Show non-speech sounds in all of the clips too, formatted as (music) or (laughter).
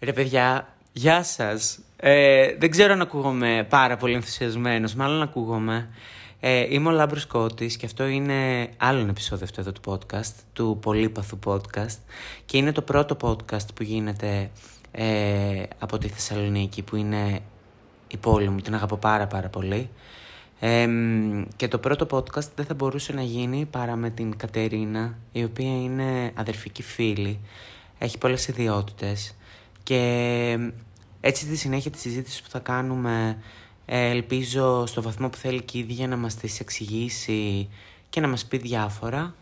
Ρε παιδιά, γεια σας. Ε, δεν ξέρω αν ακούγομαι πάρα πολύ ενθουσιασμένος, μάλλον ακούγομαι. Ε, είμαι ο Λάμπρος Κώτης και αυτό είναι άλλο ένα επεισόδιο αυτό εδώ του podcast, του Πολύπαθου podcast και είναι το πρώτο podcast που γίνεται ε, από τη Θεσσαλονίκη που είναι η πόλη μου, την αγαπώ πάρα πάρα πολύ. Ε, και το πρώτο podcast δεν θα μπορούσε να γίνει παρά με την Κατερίνα, η οποία είναι αδερφική φίλη, έχει πολλές ιδιότητες και έτσι στη συνέχεια της συζήτησης που θα κάνουμε ε, ελπίζω στο βαθμό που θέλει και η ίδια να μας τις εξηγήσει και να μας πει διάφορα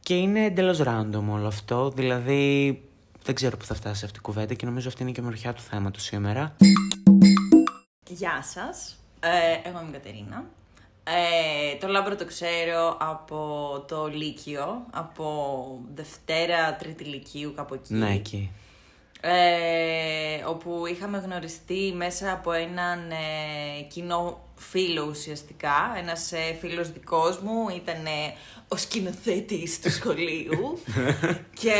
και είναι εντελώς random όλο αυτό, δηλαδή δεν ξέρω που θα φτάσει αυτή η κουβέντα και νομίζω αυτή είναι και η ομορφιά του θέματος σήμερα. Γεια σας, ε, εγώ είμαι η Κατερίνα. Ε, το Λάμπρο το ξέρω από το Λύκειο, από Δευτέρα, Τρίτη Λυκείου, κάπου εκεί. Ναι, εκεί. Ε, όπου είχαμε γνωριστεί μέσα από έναν ε, κοινό φίλο ουσιαστικά. Ένας ε, φίλος δικός μου ήταν ε, ο σκηνοθέτης του σχολείου (laughs) και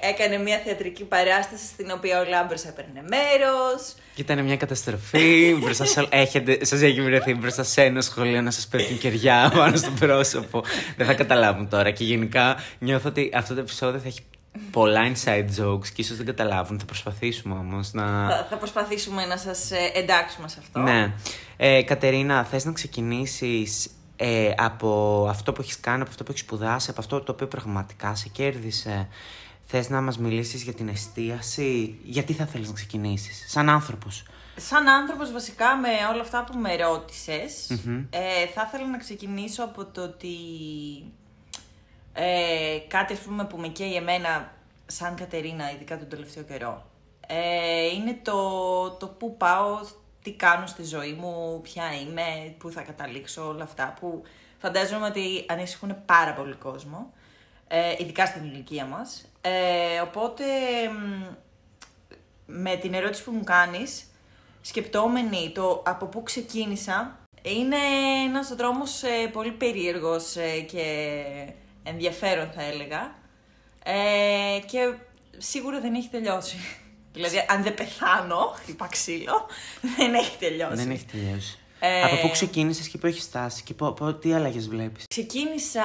έκανε μια θεατρική παράσταση στην οποία ο Λάμπρος έπαιρνε μέρος. Και ήταν μια καταστροφή. μπροστά σε, (laughs) έχετε, σας έχει βρεθεί μπροστά σε ένα σχολείο να σας πέφτουν κεριά (laughs) πάνω στο πρόσωπο. Δεν θα καταλάβουν τώρα. Και γενικά νιώθω ότι αυτό το επεισόδιο θα έχει πολλά inside jokes και ίσως δεν καταλάβουν. Θα προσπαθήσουμε όμως να... Θα, θα προσπαθήσουμε να σας ε, εντάξουμε σε αυτό. Ναι. Ε, Κατερίνα, θες να ξεκινήσεις ε, από αυτό που έχεις κάνει, από αυτό που έχεις σπουδάσει, από αυτό το οποίο πραγματικά σε κέρδισε; Θες να μας μιλήσεις για την εστίαση; Γιατί θα θέλεις να ξεκινήσεις, σαν άνθρωπος; Σαν άνθρωπος βασικά με όλα αυτά που με ρωτησες ε, θα ήθελα να ξεκινήσω από το ότι ε, κάτι ας πούμε που με καίει εμένα σαν Κατερίνα, ειδικά τον τελευταίο καιρό, ε, είναι το, το πού πάω, τι κάνω στη ζωή μου, ποια είμαι, πού θα καταλήξω, όλα αυτά που φαντάζομαι ότι ανησυχούν πάρα πολύ κόσμο, ε, ειδικά στην ηλικία μας. Ε, οπότε, με την ερώτηση που μου κάνεις, σκεπτόμενη το από πού ξεκίνησα, είναι ένας δρόμος ε, πολύ περίεργος ε, και ενδιαφέρον θα έλεγα. Ε, και σίγουρα δεν έχει τελειώσει. (laughs) δηλαδή, αν δεν πεθάνω, χτυπά ξύλο, (laughs) δεν έχει τελειώσει. Δεν έχει τελειώσει. Ε, Από πού ξεκίνησες και πού έχεις φτάσει και πού, πού, τι αλλαγές βλέπεις; Ξεκίνησα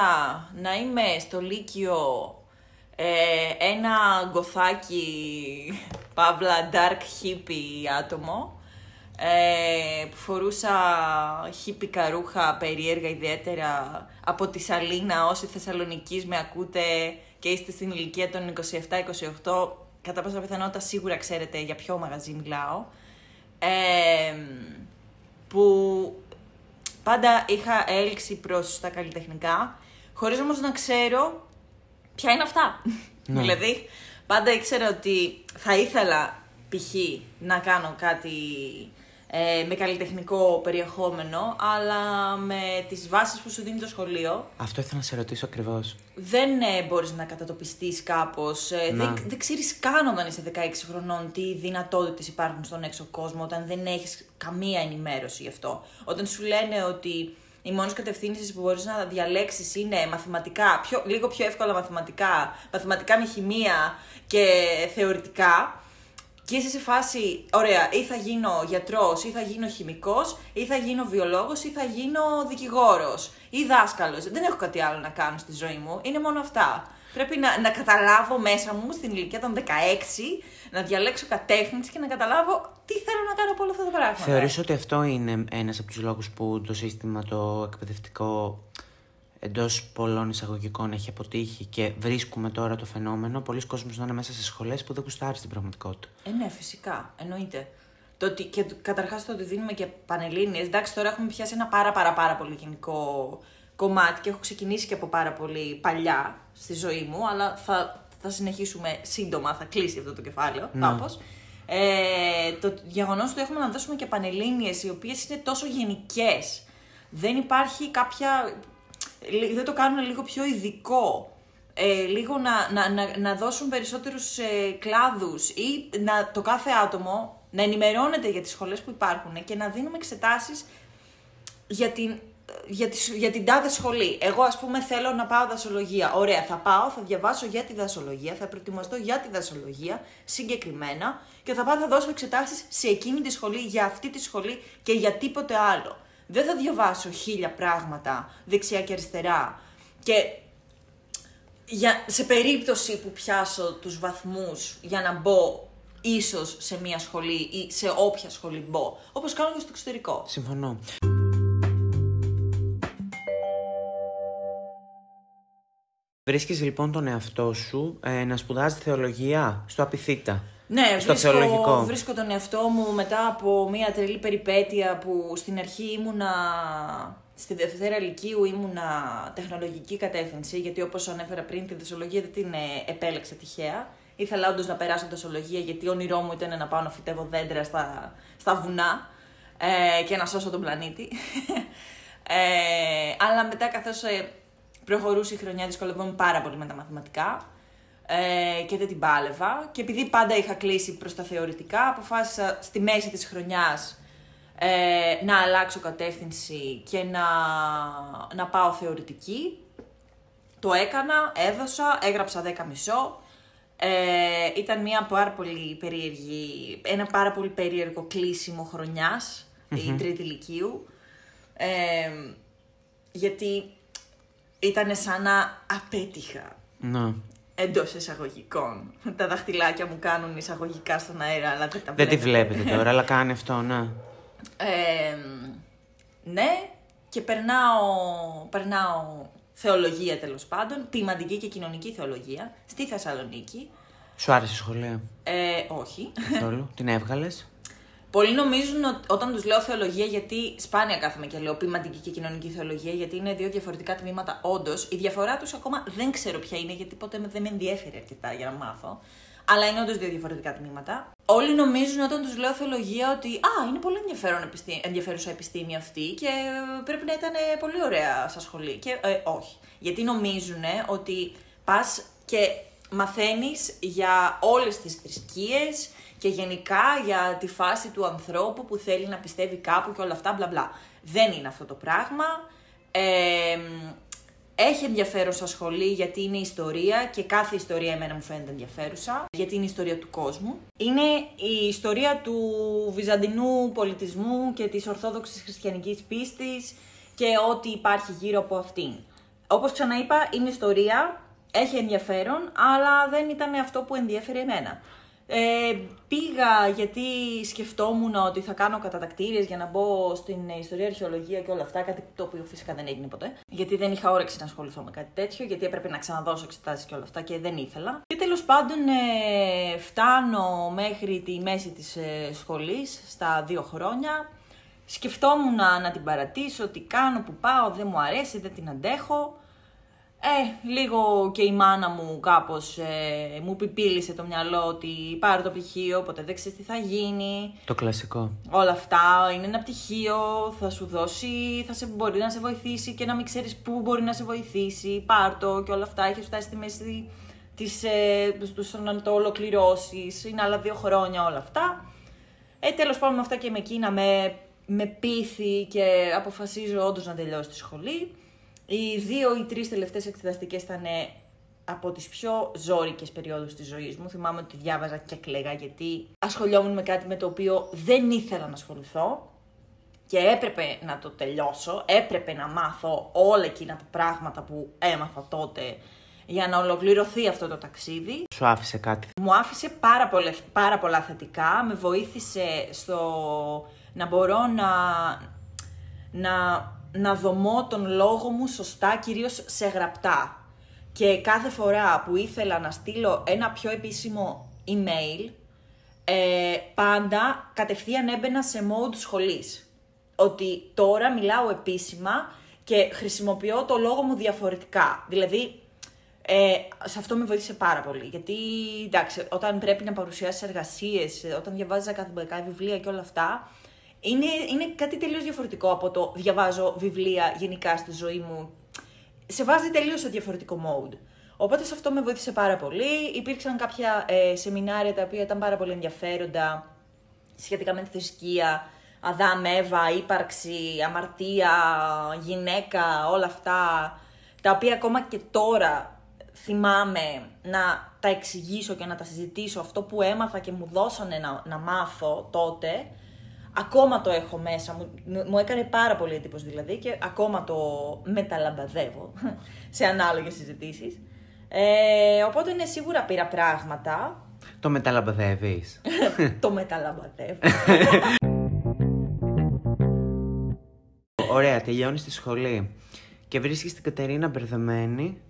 να είμαι στο Λύκειο ε, ένα γκοθάκι, παύλα dark hippie άτομο ε, που φορούσα χίπικα ρούχα περίεργα ιδιαίτερα από τη Σαλίνα όσοι Θεσσαλονικής με ακούτε και είστε στην ηλικία των 27-28 κατά πάσα πιθανότητα σίγουρα ξέρετε για ποιο μαγαζί μιλάω ε, που πάντα είχα έλξη προς τα καλλιτεχνικά χωρίς όμως να ξέρω ποια είναι αυτά. Ναι. (laughs) δηλαδή πάντα ήξερα ότι θα ήθελα π.χ. να κάνω κάτι ε, με καλλιτεχνικό περιεχόμενο, αλλά με τις βάσεις που σου δίνει το σχολείο. Αυτό ήθελα να σε ρωτήσω ακριβώς. Δεν ε, μπορείς να κατατοπιστείς κάπως. Ε, δεν, δεν ξέρεις καν όταν είσαι 16 χρονών τι δυνατότητες υπάρχουν στον έξω κόσμο, όταν δεν έχεις καμία ενημέρωση γι' αυτό. Όταν σου λένε ότι οι μόνες κατευθύνσεις που μπορείς να διαλέξεις είναι μαθηματικά, πιο, λίγο πιο εύκολα μαθηματικά, μαθηματικά με χημεία και θεωρητικά. Και είσαι σε φάση, ωραία, ή θα γίνω γιατρός, ή θα γίνω χημικός, ή θα γίνω βιολόγος, ή θα γίνω δικηγόρος, ή δάσκαλος. Δεν έχω κάτι άλλο να κάνω στη ζωή μου. Είναι μόνο αυτά. Πρέπει να, να καταλάβω μέσα μου στην ηλικία των 16, να διαλέξω κατεύθυνση και να καταλάβω τι θέλω να κάνω από όλα αυτά τα πράγματα. Θεωρείς ότι αυτό είναι ένας από τους λόγους που το σύστημα το εκπαιδευτικό εντός πολλών εισαγωγικών έχει αποτύχει και βρίσκουμε τώρα το φαινόμενο. Πολλοί κόσμοι να είναι μέσα σε σχολές που δεν κουστάρει στην πραγματικότητα. Ε, ναι, φυσικά. Εννοείται. Το ότι, και καταρχάς το ότι δίνουμε και πανελίνε. Εντάξει, τώρα έχουμε πιάσει ένα πάρα, πάρα, πάρα πολύ γενικό κομμάτι και έχω ξεκινήσει και από πάρα πολύ παλιά στη ζωή μου, αλλά θα, θα συνεχίσουμε σύντομα, θα κλείσει αυτό το κεφάλαιο ναι. κάπως. Ε, το γεγονός ότι έχουμε να δώσουμε και πανελλήνιες οι οποίες είναι τόσο γενικές. Δεν υπάρχει κάποια δεν το κάνουν λίγο πιο ειδικό. Ε, λίγο να, να, να, να δώσουν περισσότερους ε, κλάδους ή να, το κάθε άτομο να ενημερώνεται για τις σχολές που υπάρχουν και να δίνουμε εξετάσεις για την για, τη, για την τάδε σχολή. Εγώ, ας πούμε, θέλω να πάω δασολογία. Ωραία, θα πάω, θα διαβάσω για τη δασολογία, θα προετοιμαστώ για τη δασολογία συγκεκριμένα και θα πάω, θα δώσω εξετάσεις σε εκείνη τη σχολή, για αυτή τη σχολή και για τίποτε άλλο. Δεν θα διαβάσω χίλια πράγματα δεξιά και αριστερά. Και για, σε περίπτωση που πιάσω τους βαθμούς για να μπω ίσως σε μια σχολή ή σε όποια σχολή μπω, όπως κάνω και στο εξωτερικό. Συμφωνώ. Βρίσκεις λοιπόν τον εαυτό σου ε, να σπουδάζει θεολογία στο Απιθύτα. Ναι, στο βρίσκω, θεολογικό. βρίσκω τον εαυτό μου μετά από μια τρελή περιπέτεια που στην αρχή ήμουνα, στη Δευτέρα Λυκείου ήμουνα τεχνολογική κατεύθυνση, γιατί όπως ανέφερα πριν, τη δασολογία δεν την ε, επέλεξα τυχαία. Ήθελα όντως να περάσω δασολογία, γιατί όνειρό μου ήταν να πάω να φυτεύω δέντρα στα, στα βουνά ε, και να σώσω τον πλανήτη. (laughs) Ε, αλλά μετά καθώς ε, προχωρούσε η χρονιά, δυσκολευόμουν πάρα πολύ με τα μαθηματικά ε, και δεν την πάλευα. Και επειδή πάντα είχα κλείσει προς τα θεωρητικά, αποφάσισα στη μέση της χρονιάς ε, να αλλάξω κατεύθυνση και να, να πάω θεωρητική. Το έκανα, έδωσα, έγραψα 10 μισό. Ε, ήταν μια πάρα πολύ περίεργη, ένα πάρα πολύ περίεργο κλείσιμο χρονιάς, η τρίτη ηλικίου. Ε, γιατί ήταν σαν να απέτυχα Ναι. Εντός εισαγωγικών. Τα δαχτυλάκια μου κάνουν εισαγωγικά στον αέρα, αλλά δεν τα Δεν τη βλέπετε. βλέπετε τώρα, αλλά κάνει αυτό, ναι. Ε, ναι, και περνάω, περνάω θεολογία τέλος πάντων, ποιηματική και κοινωνική θεολογία, στη Θεσσαλονίκη. Σου άρεσε η σχολεία; Ε, όχι. καθόλου, την έβγαλες; Πολλοί νομίζουν ότι όταν τους λέω θεολογία, γιατί σπάνια κάθομαι και λέω ποιηματική και κοινωνική θεολογία, γιατί είναι δύο διαφορετικά τμήματα. Όντως, η διαφορά τους ακόμα δεν ξέρω ποια είναι, γιατί ποτέ με- δεν με ενδιαφέρει αρκετά για να μάθω. Αλλά είναι όντως δύο διαφορετικά τμήματα. Όλοι νομίζουν όταν τους λέω θεολογία ότι Α, είναι πολύ ενδιαφέρον επιστή... ενδιαφέρουσα επιστήμη αυτή και ε, πρέπει να ήταν ε, πολύ ωραία στα σχολή. Και ε, όχι. Γιατί νομίζουν ότι πας και μαθαίνεις για όλες τις θρησκείες και γενικά για τη φάση του ανθρώπου που θέλει να πιστεύει κάπου και όλα αυτά μπλα μπλα. Δεν είναι αυτό το πράγμα. Ε, έχει ενδιαφέρον στα σχολή γιατί είναι ιστορία και κάθε ιστορία εμένα μου φαίνεται ενδιαφέρουσα, γιατί είναι η ιστορία του κόσμου. Είναι η ιστορία του βυζαντινού πολιτισμού και της ορθόδοξης χριστιανικής πίστης και ό,τι υπάρχει γύρω από αυτήν. Όπως ξαναείπα, είναι ιστορία, έχει ενδιαφέρον, αλλά δεν ήταν αυτό που ενδιαφέρει εμένα. Ε, πήγα γιατί σκεφτόμουν ότι θα κάνω κατατακτήριες για να μπω στην ιστορία, αρχαιολογία και όλα αυτά, κάτι το οποίο φυσικά δεν έγινε ποτέ. Γιατί δεν είχα όρεξη να ασχοληθώ με κάτι τέτοιο, γιατί έπρεπε να ξαναδώσω εξετάσεις και όλα αυτά και δεν ήθελα. Και τέλος πάντων ε, φτάνω μέχρι τη μέση της ε, σχολής, στα δύο χρόνια. Σκεφτόμουν να, να την παρατήσω, τι κάνω, που πάω, δεν μου αρέσει, δεν την αντέχω. Ε, λίγο και η μάνα μου κάπως ε, μου πιπίλησε το μυαλό ότι πάρω το πτυχίο, ποτέ δεν ξέρεις τι θα γίνει. Το κλασικό. Όλα αυτά είναι ένα πτυχίο, θα σου δώσει, θα σε, μπορεί να σε βοηθήσει και να μην ξέρεις πού μπορεί να σε βοηθήσει, πάρ' το και όλα αυτά, έχεις φτάσει στη μέση της, ε, τους στο να το ολοκληρώσεις, είναι άλλα δύο χρόνια όλα αυτά. Ε, τέλος πάντων με αυτά και με εκείνα με, με πείθει και αποφασίζω όντως να τελειώσω τη σχολή. Οι δύο ή τρεις τελευταίες εξεταστικές ήταν ε, από τις πιο ζώρικες περιόδους της ζωής μου. Θυμάμαι ότι διάβαζα και κλαίγα γιατί ασχολιόμουν με κάτι με το οποίο δεν ήθελα να ασχοληθώ και έπρεπε να το τελειώσω, έπρεπε να μάθω όλα εκείνα τα πράγματα που έμαθα τότε για να ολοκληρωθεί αυτό το ταξίδι. Σου άφησε κάτι; Μου άφησε πάρα, πολλές, πάρα πολλά θετικά, με βοήθησε στο να μπορώ να, να, να δομώ τον λόγο μου σωστά, κυρίως σε γραπτά. Και κάθε φορά που ήθελα να στείλω ένα πιο επίσημο email, ε, πάντα κατευθείαν έμπαινα σε mode σχολής. Ότι τώρα μιλάω επίσημα και χρησιμοποιώ το λόγο μου διαφορετικά. Δηλαδή, ε, σε αυτό με βοήθησε πάρα πολύ. Γιατί, εντάξει, όταν πρέπει να παρουσιάσεις εργασίες, όταν διαβάζεις ακαδημαϊκά βιβλία και όλα αυτά, είναι, είναι κάτι τελείως διαφορετικό από το διαβάζω βιβλία γενικά στη ζωή μου. Σε βάζει τελείως σε διαφορετικό mode. Οπότε σε αυτό με βοήθησε πάρα πολύ. Υπήρξαν κάποια ε, σεμινάρια τα οποία ήταν πάρα πολύ ενδιαφέροντα σχετικά με τη θρησκεία, Αδάμ, Εύα, ύπαρξη, αμαρτία, γυναίκα, όλα αυτά, τα οποία ακόμα και τώρα θυμάμαι να τα εξηγήσω και να τα συζητήσω, αυτό που έμαθα και μου δώσανε να, να μάθω τότε, ακόμα το έχω μέσα, μου, μου έκανε πάρα πολύ εντύπωση δηλαδή και ακόμα το μεταλαμπαδεύω σε ανάλογες συζητήσεις. Ε, οπότε είναι σίγουρα πήρα πράγματα. Το μεταλαμπαδεύεις. (laughs) το μεταλαμπαδεύω. Ωραία, τελειώνεις τη σχολή και βρίσκεις την Κατερίνα μπερδεμένη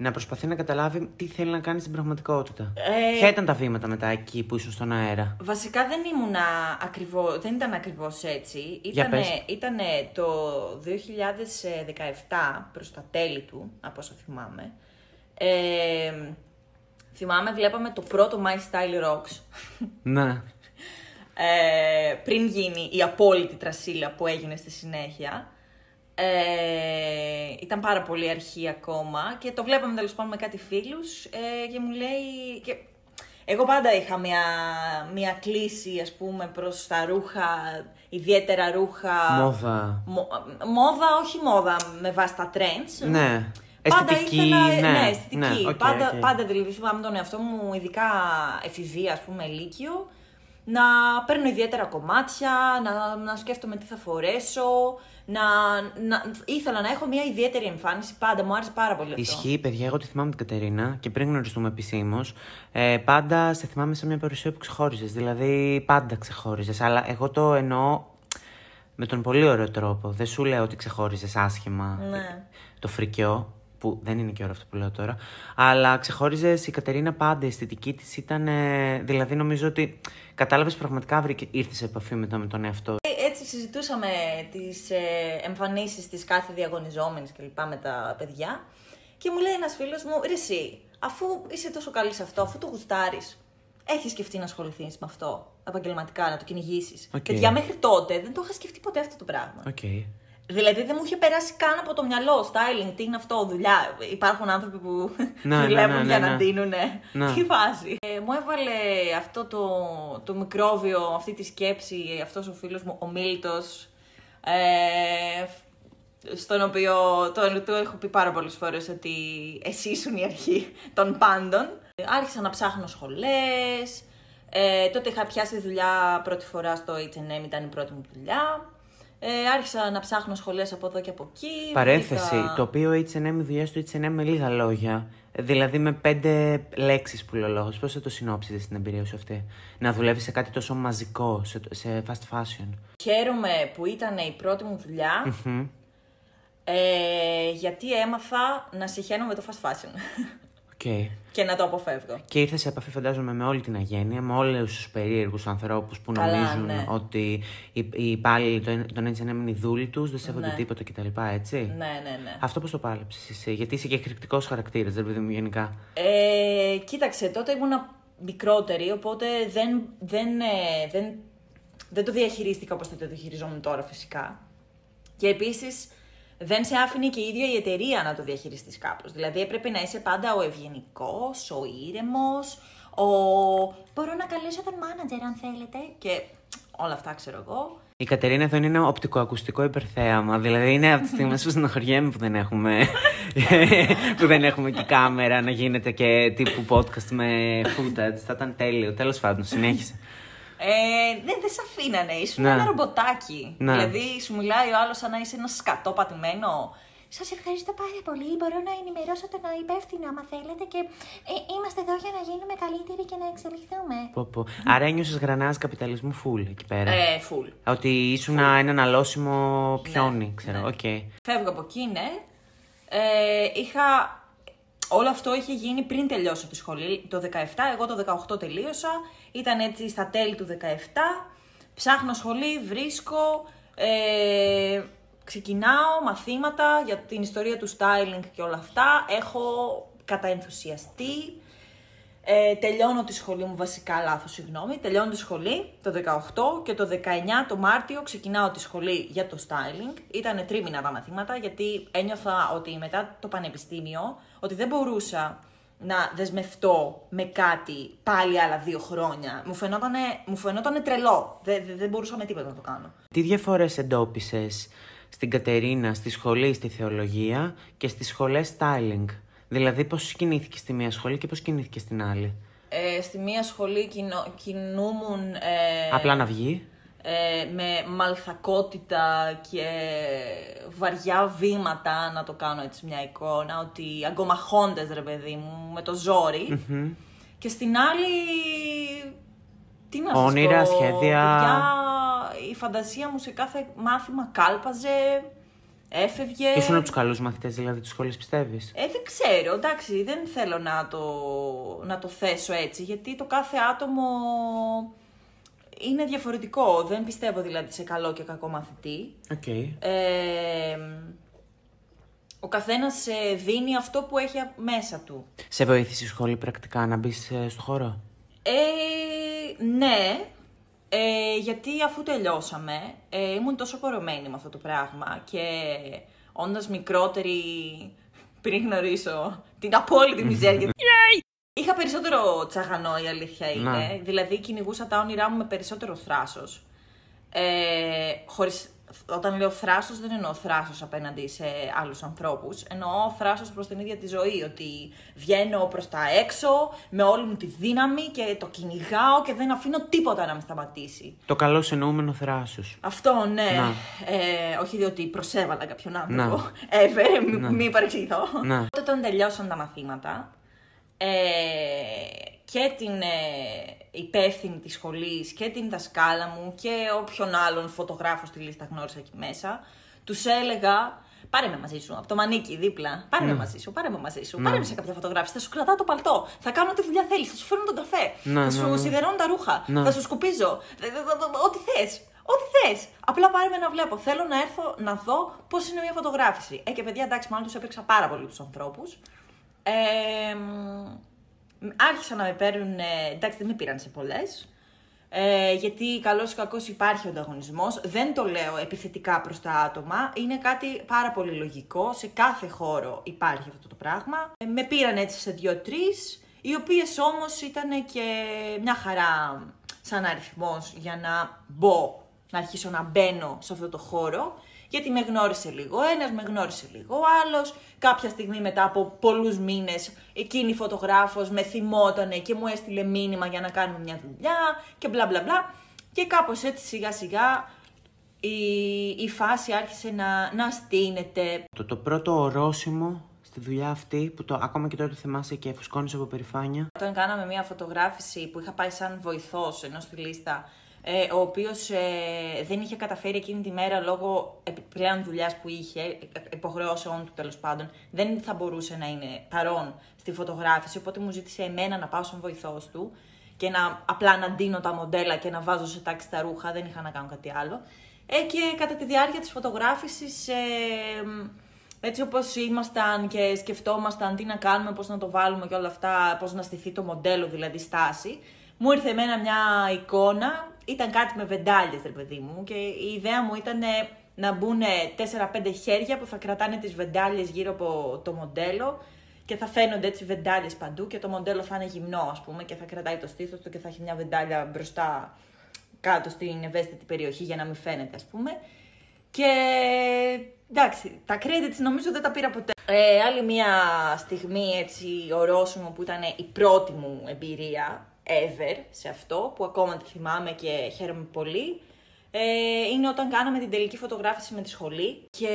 να προσπαθεί να καταλάβει τι θέλει να κάνει στην πραγματικότητα. Ε, Ποια ήταν τα βήματα μετά εκεί που ήσουν στον αέρα; Βασικά δεν ήμουνα ακριβώς, δεν ήταν ακριβώς έτσι. Για Ήτανε, πες. ήτανε το 2017 προς τα τέλη του, από όσο θυμάμαι. Ε, θυμάμαι βλέπαμε το πρώτο My Style Rocks. Ναι. ε, πριν γίνει η απόλυτη τρασίλα που έγινε στη συνέχεια. Ε, ήταν πάρα πολύ αρχή ακόμα και το βλέπαμε τέλος πάντων με κάτι φίλους ε, και μου λέει... Και εγώ πάντα είχα μια, μια κλίση ας πούμε προς τα ρούχα, ιδιαίτερα ρούχα... Μόδα. Μο- μόδα, όχι μόδα με βάση τα trends. Ναι. Πάντα Αισθητική, ήθελα, ναι, ναι, αισθητική. ναι, οκ, πάντα, οκ. πάντα δηλαδή θυμάμαι τον εαυτό μου, ειδικά εφηβεία, ας πούμε, λύκειο, να παίρνω ιδιαίτερα κομμάτια, να, να σκέφτομαι τι θα φορέσω, να, να, ήθελα να έχω μια ιδιαίτερη εμφάνιση, πάντα μου άρεσε πάρα πολύ αυτό. Ισχύει, παιδιά, εγώ τη θυμάμαι την Κατερίνα και πριν γνωριστούμε επισήμως, ε, πάντα σε θυμάμαι σε μια παρουσία που ξεχώριζες. Δηλαδή, πάντα ξεχώριζες. Αλλά εγώ το εννοώ με τον πολύ ωραίο τρόπο. Δεν σου λέω ότι ξεχώριζες άσχημα Ναι. το φρικιό, που δεν είναι και ωραίο αυτό που λέω τώρα. Αλλά ξεχώριζες η Κατερίνα πάντα. Η αισθητική της ήταν. ε, δηλαδή, νομίζω ότι κατάλαβες πραγματικά, βρήκε, ήρθες σε επαφή μετά με τον εαυτό. Ε, Έτσι συζητούσαμε τις ε, εμφανίσεις της κάθε διαγωνιζόμενης και λοιπά με τα παιδιά και μου λέει ένας φίλος μου, ρε εσύ, αφού είσαι τόσο καλή σε αυτό, αφού το γουστάρεις, έχεις σκεφτεί να ασχοληθείς με αυτό επαγγελματικά, να το κυνηγήσεις. Οκ. Παιδιά, μέχρι τότε δεν το είχα σκεφτεί ποτέ αυτό το πράγμα. Οκ. Δηλαδή δεν μου είχε περάσει καν από το μυαλό. Styling, τι είναι αυτό, δουλειά. Υπάρχουν άνθρωποι που Ναι, ναι, δουλεύουν ναι, ναι, για ναι. να ντύνουνε. Ναι. Τι φάση. Ε, μου έβαλε αυτό το, το μικρόβιο, αυτή τη σκέψη, αυτός ο φίλος μου, ο Μίλτος, ε, στον οποίο το, του έχω πει πάρα πολλές φορές ότι εσύ ήσουν η αρχή των πάντων. Ε, Άρχισα να ψάχνω σχολές, ε, τότε είχα πιάσει δουλειά πρώτη φορά στο H&M, ήταν η πρώτη μου δουλειά. Ε, άρχισα να ψάχνω σχολές από εδώ και από εκεί. Παρένθεση, βρήκα- το οποίο H&M, η δουλειά στο H&M με λίγα λόγια, δηλαδή με πέντε λέξεις που λέω λόγος, πώς θα το συνόψεις στην εμπειρία σου αυτή, να δουλεύεις σε κάτι τόσο μαζικό, σε, σε fast fashion; Χαίρομαι που ήταν η πρώτη μου δουλειά, Μμμ. ε, γιατί έμαθα να σιχαίνομαι το fast fashion (laughs) Οκ. και να το αποφεύγω. Και ήρθε σε επαφή, φαντάζομαι, με όλη την αγένεια, με όλους τους περίεργους ανθρώπους που Καλά, νομίζουν ναι. ότι οι, οι υπάλληλοι των των H&M είναι οι δούλοι τους, δεν σέβονται Ναι. τίποτα κτλ. Έτσι. Ναι, ναι, ναι. Αυτό πώς το πάλεψες εσύ, γιατί είσαι και εκρηκτικός χαρακτήρας, δεν παιδί μου γενικά. Ε, κοίταξε, τότε ήμουνα μικρότερη, οπότε δεν, δεν, ε, δεν, δεν το διαχειρίστηκα όπως θα το διαχειριζόμουν τώρα φυσικά. Και επίσης δεν σε άφηνε και η ίδια η εταιρεία να το διαχειριστείς κάπως. Δηλαδή έπρεπε να είσαι πάντα ο ευγενικός, ο ήρεμος, ο «μπορώ να καλέσω τον μάνατζερ αν θέλετε» και όλα αυτά ξέρω εγώ. Η Κατερίνα εδώ είναι ένα οπτικοακουστικό υπερθέαμα. Δηλαδή είναι από τι στιγμέ που στενοχωριέμαι που δεν έχουμε. (laughs) που δεν έχουμε και κάμερα να γίνεται και τύπου podcast με footage. Θα ήταν τέλειο. Τέλος πάντων, συνέχισε. Ε, δεν δεν σε αφήνανε, ήσουν Ναι. ένα ρομποτάκι. Ναι. Δηλαδή σου μιλάει ο άλλος σαν να είσαι ένας σκατό πατημένο. Σας ευχαριστώ πάρα πολύ. Μπορώ να ενημερώσω τον υπεύθυνο, άμα θέλετε. Και ε, είμαστε εδώ για να γίνουμε καλύτεροι και να εξελιχθούμε. Πω, πω. Άρα ένιωσες γρανάζ καπιταλισμού full εκεί πέρα. Ε, full. Ότι ήσουν ένα αναλώσιμο πιόνι, Ναι, ξέρω. ναι. Οκ. Φεύγω από εκεί, ναι. Ε, είχα... Όλο αυτό είχε γίνει πριν τελειώσω τη σχολή. Το 17, εγώ το 18 τελείωσα. Ήταν έτσι στα τέλη του 17. Ψάχνω σχολή, βρίσκω. Ε, ξεκινάω μαθήματα για την ιστορία του styling και όλα αυτά. Έχω καταενθουσιαστεί. Ε, τελειώνω τη σχολή μου, βασικά λάθος, συγγνώμη. Τελειώνω τη σχολή το 18 και το 19 το Μάρτιο ξεκινάω τη σχολή για το styling. Ήταν τρίμηνα τα μαθήματα γιατί ένιωθα ότι μετά το πανεπιστήμιο ότι δεν μπορούσα να δεσμευτώ με κάτι πάλι άλλα δύο χρόνια. Μου φαινόταν, μου φαινόταν τρελό. Δεν, δεν, δεν μπορούσα με τίποτα να το κάνω. Τι διαφορές εντόπισες στην Κατερίνα, στη σχολή, στη θεολογία και στις σχολές styling; Δηλαδή πώς κινήθηκε στη μία σχολή και πώς κινήθηκε στην άλλη; Ε, στη μία σχολή κινο, κινούμουν... Ε, Απλά να βγει; ε, με μαλθακότητα και βαριά βήματα, να το κάνω έτσι μια εικόνα, ότι αγκομαχώντες ρε παιδί μου, με το ζόρι. Και στην άλλη, τι να σας Όνειρα, πω, σχέδια. παιδιά, η φαντασία μου σε κάθε μάθημα κάλπαζε, έφευγε. Ήσουν από τους καλούς μαθητές δηλαδή της σχολής πιστεύεις; Ε, δεν ξέρω, εντάξει, δεν θέλω να το, να το θέσω έτσι, γιατί το κάθε άτομο είναι διαφορετικό. Δεν πιστεύω δηλαδή σε καλό και κακό μαθητή. Οκ. Ε, ο καθένας ε, δίνει αυτό που έχει α- μέσα του. Σε βοήθησε η σχολή πρακτικά να μπεις στο χώρο; Ε, ναι, ε, γιατί αφού τελειώσαμε, ε, ήμουν τόσο πορωμένη με αυτό το πράγμα και όντας μικρότερη πριν γνωρίσω την απόλυτη μιζέρια. Είχα περισσότερο τσαγανό, η αλήθεια είναι. Ναι. Δηλαδή, κυνηγούσα τα όνειρά μου με περισσότερο θράσος. Ε, χωρίς, όταν λέω θράσος, δεν εννοώ θράσος απέναντι σε άλλους ανθρώπους. Εννοώ θράσος προς την ίδια τη ζωή. Ότι βγαίνω προς τα έξω με όλη μου τη δύναμη και το κυνηγάω και δεν αφήνω τίποτα να με σταματήσει. Το καλό εννοούμενο θράσος. Αυτό, ναι. Να. Ε, όχι διότι προσέβαλα κάποιον άνθρωπο. Να. Ever, μη, μη παρεξηγηθώ. Να. Οπότε όταν τελειώσαν τα μαθήματα ε, και την ε, υπεύθυνη της σχολής και την δασκάλα μου και όποιον άλλον φωτογράφο στη λίστα γνώρισα εκεί μέσα, τους έλεγα Πάρε με μαζί σου, από το μανίκι δίπλα. Πάρε με μαζί σου, πάρε με μαζί σου. Πάρε με σε κάποια φωτογράφηση. Θα σου κρατάω το παλτό. Θα κάνω ό,τι δουλειά θέλεις. Θα σου φέρνω τον καφέ. Να, θα να, σου να. σιδερώνω τα ρούχα. Να. Θα σου σκουπίζω. Ε, ε, ε, ε, Ό,τι θες. Ό,τι θες. Απλά πάρε με να βλέπω. Θέλω να έρθω να δω πώς είναι μια φωτογράφηση. Ε, και παιδιά, εντάξει, μάλλον τους έπαιξα πάρα πολύ τους ανθρώπους. Ε, μ, άρχισαν να με παίρνουν. ε, εντάξει, δεν με πήραν σε πολλές. Ε, γιατί καλός ή κακός υπάρχει ο ανταγωνισμός. Δεν το λέω επιθετικά προς τα άτομα. Είναι κάτι πάρα πολύ λογικό. Σε κάθε χώρο υπάρχει αυτό το πράγμα. Ε, με πήραν έτσι σε δύο-τρεις, οι οποίες όμως ήταν και μια χαρά σαν αριθμός για να μπω, να αρχίσω να μπαίνω σε αυτό το χώρο. Γιατί με γνώρισε λίγο ένας, με γνώρισε λίγο άλλος. Κάποια στιγμή μετά από πολλούς μήνες, εκείνη η φωτογράφος με θυμότανε και μου έστειλε μήνυμα για να κάνουμε μια δουλειά και μπλα μπλα μπλα. Και κάπως έτσι σιγά σιγά η, η φάση άρχισε να, να στείνεται. Το, το πρώτο ορόσημο στη δουλειά αυτή που το, ακόμα και τώρα το θυμάσαι και φουσκώνεις από περηφάνεια. Όταν κάναμε μια φωτογράφηση που είχα πάει σαν βοηθός ενώ στη λίστα, ε, ο οποίος ε, δεν είχε καταφέρει εκείνη τη μέρα λόγω επιπλέον δουλειάς που είχε, ε, υποχρεώσεων του τέλος πάντων, δεν θα μπορούσε να είναι παρόν στη φωτογράφηση, οπότε μου ζήτησε εμένα να πάω σαν βοηθός του και να απλά να ντύνω τα μοντέλα και να βάζω σε τάξη τα ρούχα, δεν είχα να κάνω κάτι άλλο. Ε, και κατά τη διάρκεια της φωτογράφησης, ε, έτσι όπως ήμασταν και σκεφτόμασταν τι να κάνουμε, πώς να το βάλουμε και όλα αυτά, πώς να στηθεί το μοντέλο, δηλαδή στάση, μου ήρθε εμένα μια εικόνα, ήταν κάτι με βεντάλιες, ρε παιδί μου, και η ιδέα μου ήταν να μπουν 4-5 χέρια που θα κρατάνε τις βεντάλιες γύρω από το μοντέλο και θα φαίνονται έτσι βεντάλιες παντού και το μοντέλο θα είναι γυμνό, ας πούμε, και θα κρατάει το στήθος του και θα έχει μια βεντάλια μπροστά κάτω στην ευαίσθητη περιοχή για να μην φαίνεται, ας πούμε. Και εντάξει, τα credits νομίζω δεν τα πήρα ποτέ. Ε, άλλη μια στιγμή έτσι ορόσημο που ήταν η πρώτη μου εμπειρία ever σε αυτό, που ακόμα τη θυμάμαι και χαίρομαι πολύ, ε, είναι όταν κάναμε την τελική φωτογράφηση με τη σχολή και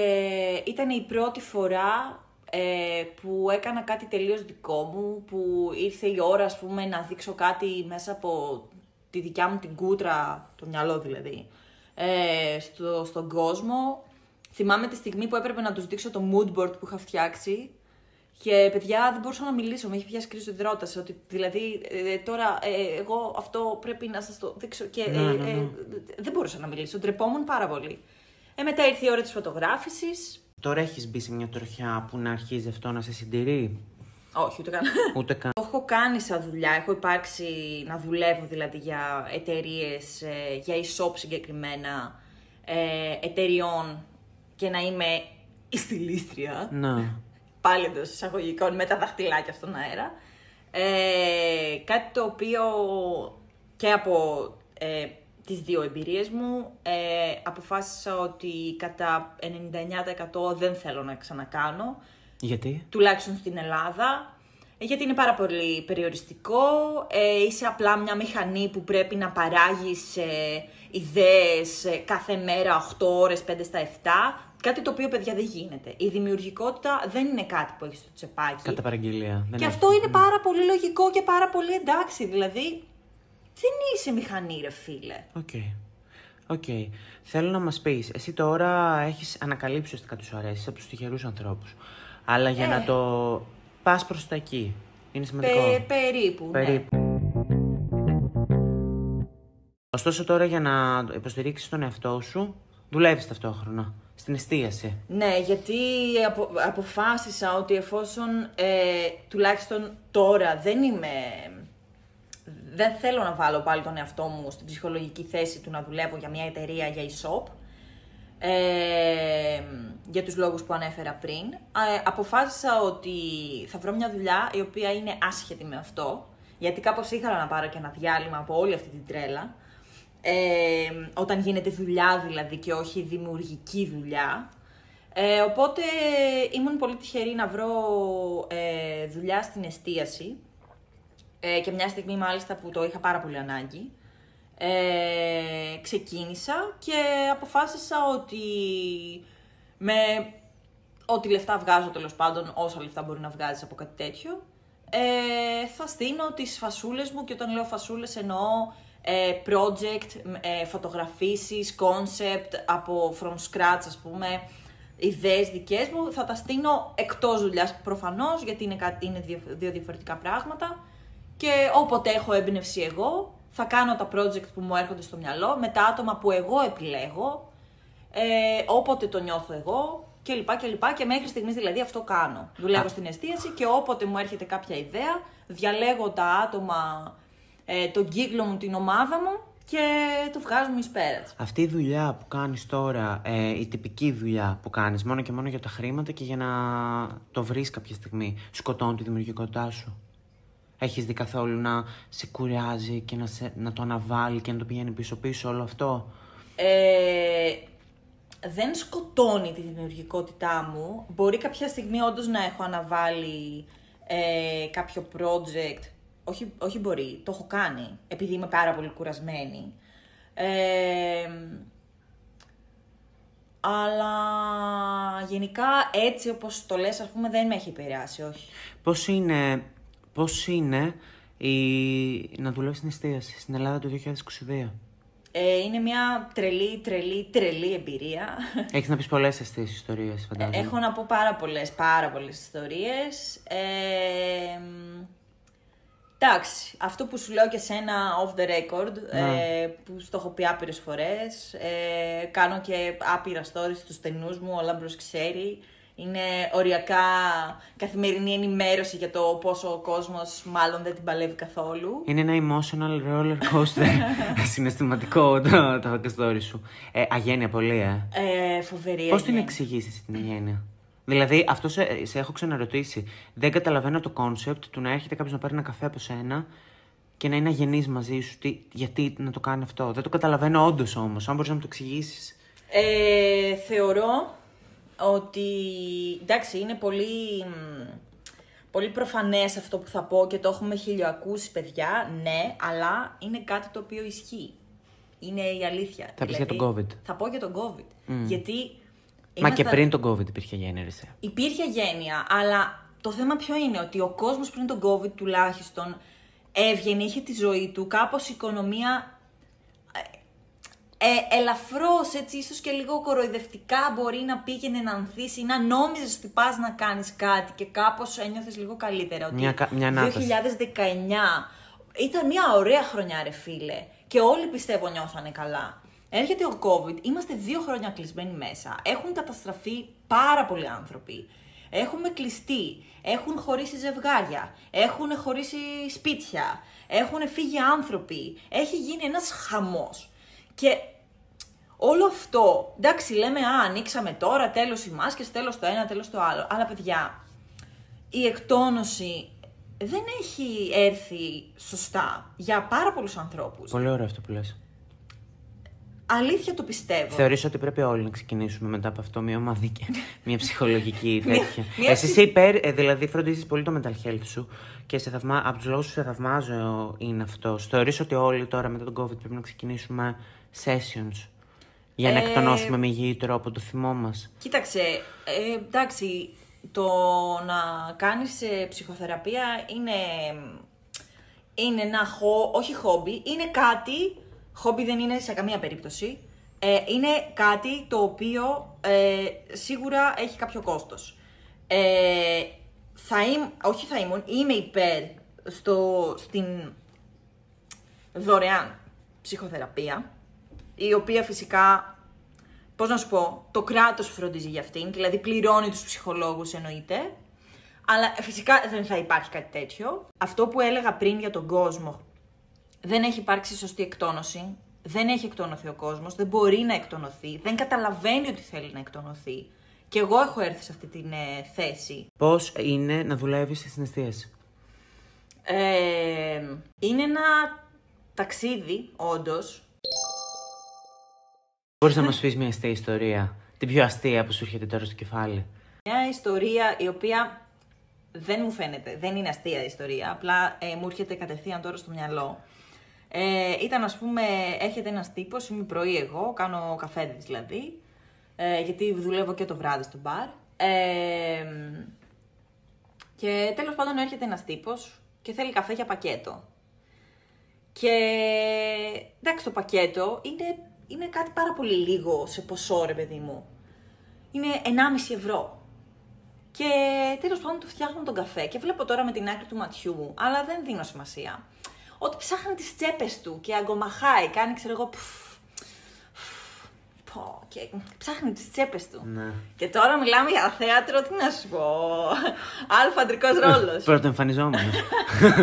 ήταν η πρώτη φορά ε, που έκανα κάτι τελείως δικό μου, που ήρθε η ώρα ας πούμε να δείξω κάτι μέσα από τη δικιά μου την κούτρα, το μυαλό δηλαδή, ε, στο, στον κόσμο. Θυμάμαι τη στιγμή που έπρεπε να τους δείξω το mood board που είχα φτιάξει και παιδιά δεν μπορούσα να μιλήσω, με είχε πιάσει κρίση υδρότας, ότι δηλαδή ε, τώρα ε, εγώ αυτό πρέπει να σας το δείξω και ε, Ναι, ναι, ναι. ε, δεν μπορούσα να μιλήσω, ντρεπόμουν πάρα πολύ. Ε, μετά ήρθε η ώρα της φωτογράφησης, Τώρα έχεις μπει σε μια τροχιά που να αρχίζει αυτό να σε συντηρεί; όχι ούτε καν. Ούτε καν. Το έχω κάνει σαν δουλειά. Έχω υπάρξει να δουλεύω δηλαδή για εταιρείες, για e-shop συγκεκριμένα ε, εταιριών και να είμαι η στυλίστρια. Να. Πάλι εντό εισαγωγικών με τα δαχτυλάκια στον αέρα. Ε, κάτι το οποίο και από ε, τις δύο εμπειρίες μου ε, αποφάσισα ότι κατά 99% δεν θέλω να ξανακάνω. Γιατί; Τουλάχιστον στην Ελλάδα. Ε, Γιατί είναι πάρα πολύ περιοριστικό. Ε, είσαι απλά μια μηχανή που πρέπει να παράγεις ε, ιδέες ε, κάθε μέρα 8 ώρες, 5 στα 7. Κάτι το οποίο, παιδιά, δεν γίνεται. Η δημιουργικότητα δεν είναι κάτι που έχεις στο τσεπάκι. Κατά παραγγελία. Δεν Και έχει. αυτό είναι πάρα πολύ λογικό και πάρα πολύ εντάξει. Δηλαδή, δεν είσαι μηχανή, ρε φίλε. Οκ. Οκ. Θέλω να μας πεις, εσύ τώρα έχεις ανακαλύψει ουσιαστικά τι σου αρέσει, είσαι από τους τυχερούς ανθρώπους. Αλλά για Ε. να το πας προς τα εκεί, είναι σημαντικό. Πε, περίπου, ναι. Περίπου. Ωστόσο τώρα για να υποστηρίξεις τον εαυτό σου, δουλεύεις ταυτόχρονα. Στην εστίαση. Ναι, γιατί απο, αποφάσισα ότι εφόσον ε, τουλάχιστον τώρα δεν είμαι... Δεν θέλω να βάλω πάλι τον εαυτό μου στην ψυχολογική θέση του να δουλεύω για μια εταιρεία για e-shop, ε, για τους λόγους που ανέφερα πριν, ε, αποφάσισα ότι θα βρω μια δουλειά η οποία είναι άσχετη με αυτό, γιατί κάπως ήθελα να πάρω και ένα διάλειμμα από όλη αυτή την τρέλα, ε, όταν γίνεται δουλειά δηλαδή και όχι δημιουργική δουλειά. Ε, οπότε ήμουν πολύ τυχερή να βρω ε, δουλειά στην εστίαση ε, και μια στιγμή μάλιστα που το είχα πάρα πολύ ανάγκη. Ε, ξεκίνησα και αποφάσισα ότι με ό,τι λεφτά βγάζω τέλος πάντων, όσα λεφτά μπορεί να βγάζεις από κάτι τέτοιο, ε, θα στείλω τις φασούλες μου και όταν λέω φασούλες εννοώ ε, project, ε, φωτογραφίσεις, concept από from scratch ας πούμε, ιδέες δικές μου, θα τα στείλω εκτός δουλειάς προφανώς γιατί είναι, κάτι, είναι δύο, δύο διαφορετικά πράγματα. Και όποτε έχω έμπνευση εγώ θα κάνω τα project που μου έρχονται στο μυαλό με τα άτομα που εγώ επιλέγω ε, όποτε το νιώθω εγώ και λοιπά και λοιπά και μέχρι στιγμής δηλαδή αυτό κάνω. Δουλεύω στην εστίαση και όποτε μου έρχεται κάποια ιδέα διαλέγω τα άτομα, ε, τον κύκλο μου, την ομάδα μου και το βγάζουμε εις πέρας. Αυτή η δουλειά που κάνεις τώρα, ε, η τυπική δουλειά που κάνεις μόνο και μόνο για τα χρήματα και για να το βρεις κάποια στιγμή, σκοτώνει τη δημιουργικότητά σου; Έχεις δει καθόλου να σε κουράζει και να, σε, να το αναβάλει και να το πηγαίνει πίσω-πίσω όλο αυτό; Ε, δεν σκοτώνει τη δημιουργικότητά μου. Μπορεί κάποια στιγμή όντως να έχω αναβάλει ε, κάποιο project. Όχι, όχι μπορεί, το έχω κάνει, επειδή είμαι πάρα πολύ κουρασμένη. Ε, αλλά γενικά έτσι όπως το λες, ας πούμε, δεν με έχει επηρεάσει, όχι. Πώς είναι, πώς είναι η... να δουλεύεις στην εστίαση στην Ελλάδα του 2022. Ε, είναι μια τρελή, τρελή, τρελή εμπειρία. Έχεις να πεις πολλές αστείες ιστορίες, φαντάζομαι. Έχω να πω πάρα πολλές, πάρα πολλές ιστορίες. Ε, μ, εντάξει, αυτό που σου λέω και σένα off the record, ε, που στο έχω πει άπειρες φορές, ε, κάνω και άπειρα stories στους στενούς μου, ο Λάμπρος ξέρει. Είναι οριακά καθημερινή ενημέρωση για το πόσο ο κόσμος μάλλον δεν την παλεύει καθόλου. Είναι ένα emotional roller coaster. (laughs) Συναισθηματικό το, το story σου. Ε, αγένεια πολύ, ε. Ε, φοβερή Πώς την αγένεια. εξηγήσει εσύ την αγένεια; Δηλαδή, αυτό σε, σε έχω ξαναρωτήσει. Δεν καταλαβαίνω το concept του να έρχεται κάποιος να πάρει ένα καφέ από σένα και να είναι αγενής μαζί σου. Τι, γιατί να το κάνει αυτό. Δεν το καταλαβαίνω όντως όμως. Αν μπορείς να μου το εξηγήσεις. Ε, θεωρώ ότι εντάξει είναι πολύ, μ, πολύ προφανές αυτό που θα πω και το έχουμε χιλιοακούσει παιδιά, ναι, αλλά είναι κάτι το οποίο ισχύει. Είναι η αλήθεια. Θα πεις για τον COVID. Θα πω για τον COVID. Γιατί Μα και ήμασταν- πριν τον COVID υπήρχε γέννη, ρε, σε. Υπήρχε γένεια, αλλά το θέμα ποιο είναι, ότι ο κόσμος πριν τον COVID τουλάχιστον έβγαινε, είχε τη ζωή του, κάπως η οικονομία ε, ελαφρώς έτσι, ίσως και λίγο κοροϊδευτικά μπορεί να πήγαινε να ανθίσει ή να νόμιζες ότι πας να κάνεις κάτι και κάπως ένιωθες λίγο καλύτερα. Ότι Μια κα- μια ανάταση. 2019 ήταν μια ωραία χρονιά ρε φίλε και όλοι πιστεύω νιώθανε καλά. Έρχεται ο COVID, είμαστε δύο χρόνια κλεισμένοι μέσα, έχουν καταστραφεί πάρα πολλοί άνθρωποι. Έχουμε κλειστεί, έχουν χωρίσει ζευγάρια, έχουν χωρίσει σπίτια, έχουν φύγει άνθρωποι, έχει γίνει ένας χαμός. Και όλο αυτό, εντάξει λέμε, α, ανοίξαμε τώρα, τέλος οι μάσκες, τέλος το ένα, τέλος το άλλο. Αλλά παιδιά, η εκτόνωση δεν έχει έρθει σωστά για πάρα πολλούς ανθρώπους. Πολύ ωραίο αυτό που λες. Αλήθεια το πιστεύω. Θεωρείς ότι πρέπει όλοι να ξεκινήσουμε μετά από αυτό μια ομαδική, (laughs) μια ψυχολογική Μια- τέτοια. μια Εσύ ψυχ- είσαι υπέρ, ε, δηλαδή φροντίζεις πολύ το mental health σου και σε θαυμά, από τους λόγους που σε θαυμάζω είναι αυτό. Θεωρείς ότι όλοι τώρα μετά τον COVID πρέπει να ξεκινήσουμε sessions για να Ε, εκτονώσουμε με υγιή τρόπο το θυμό μας; Κοίταξε, ε, εντάξει, το να κάνεις ε, ψυχοθεραπεία είναι, είναι ένα χο, όχι χόμπι, είναι κάτι, χόμπι δεν είναι σε καμία περίπτωση, ε, είναι κάτι το οποίο ε, σίγουρα έχει κάποιο κόστος. Ε, θα είμαι, όχι θα ήμουν, είμαι υπέρ στο, στην δωρεάν ψυχοθεραπεία, η οποία φυσικά, πώς να σου πω, το κράτος φροντίζει για αυτήν, δηλαδή πληρώνει τους ψυχολόγους εννοείται, αλλά φυσικά δεν θα υπάρχει κάτι τέτοιο. Αυτό που έλεγα πριν για τον κόσμο, δεν έχει υπάρξει σωστή εκτόνωση, δεν έχει εκτονωθεί ο κόσμος, δεν μπορεί να εκτονωθεί, δεν καταλαβαίνει ότι θέλει να εκτονωθεί. Και εγώ έχω έρθει σε αυτή την ε, θέση. Πώς είναι να δουλεύεις στη συναισθίαση. Ε, είναι ένα ταξίδι, όντως, Μπορείς να μας πεις μια αστεία ιστορία, την πιο αστεία που σου έρχεται τώρα στο κεφάλι; Μια ιστορία η οποία δεν μου φαίνεται, δεν είναι αστεία ιστορία, απλά ε, μου έρχεται κατευθείαν τώρα στο μυαλό. Ε, ήταν ας πούμε, έρχεται ένας τύπος, είμαι πρωί εγώ, κάνω καφέ δηλαδή, ε, γιατί δουλεύω και το βράδυ στο μπαρ. Ε, και τέλος πάντων έρχεται ένας τύπος και θέλει καφέ για πακέτο. Και εντάξει, το πακέτο είναι, είναι κάτι πάρα πολύ λίγο σε ποσό, ρε παιδί μου. Είναι 1,5 ευρώ. Και τέλος πάντων του φτιάχνω τον καφέ και βλέπω τώρα με την άκρη του ματιού μου, αλλά δεν δίνω σημασία. Ότι ψάχνει τις τσέπες του και αγκομαχάει, κάνει ξέρω εγώ. πφ, πφ, πω, και ψάχνει τις τσέπες του. Ναι. Και τώρα μιλάμε για θέατρο, τι να σου πω. Αλφα αντρικός ρόλος. Πρωτοεμφανιζόμενος.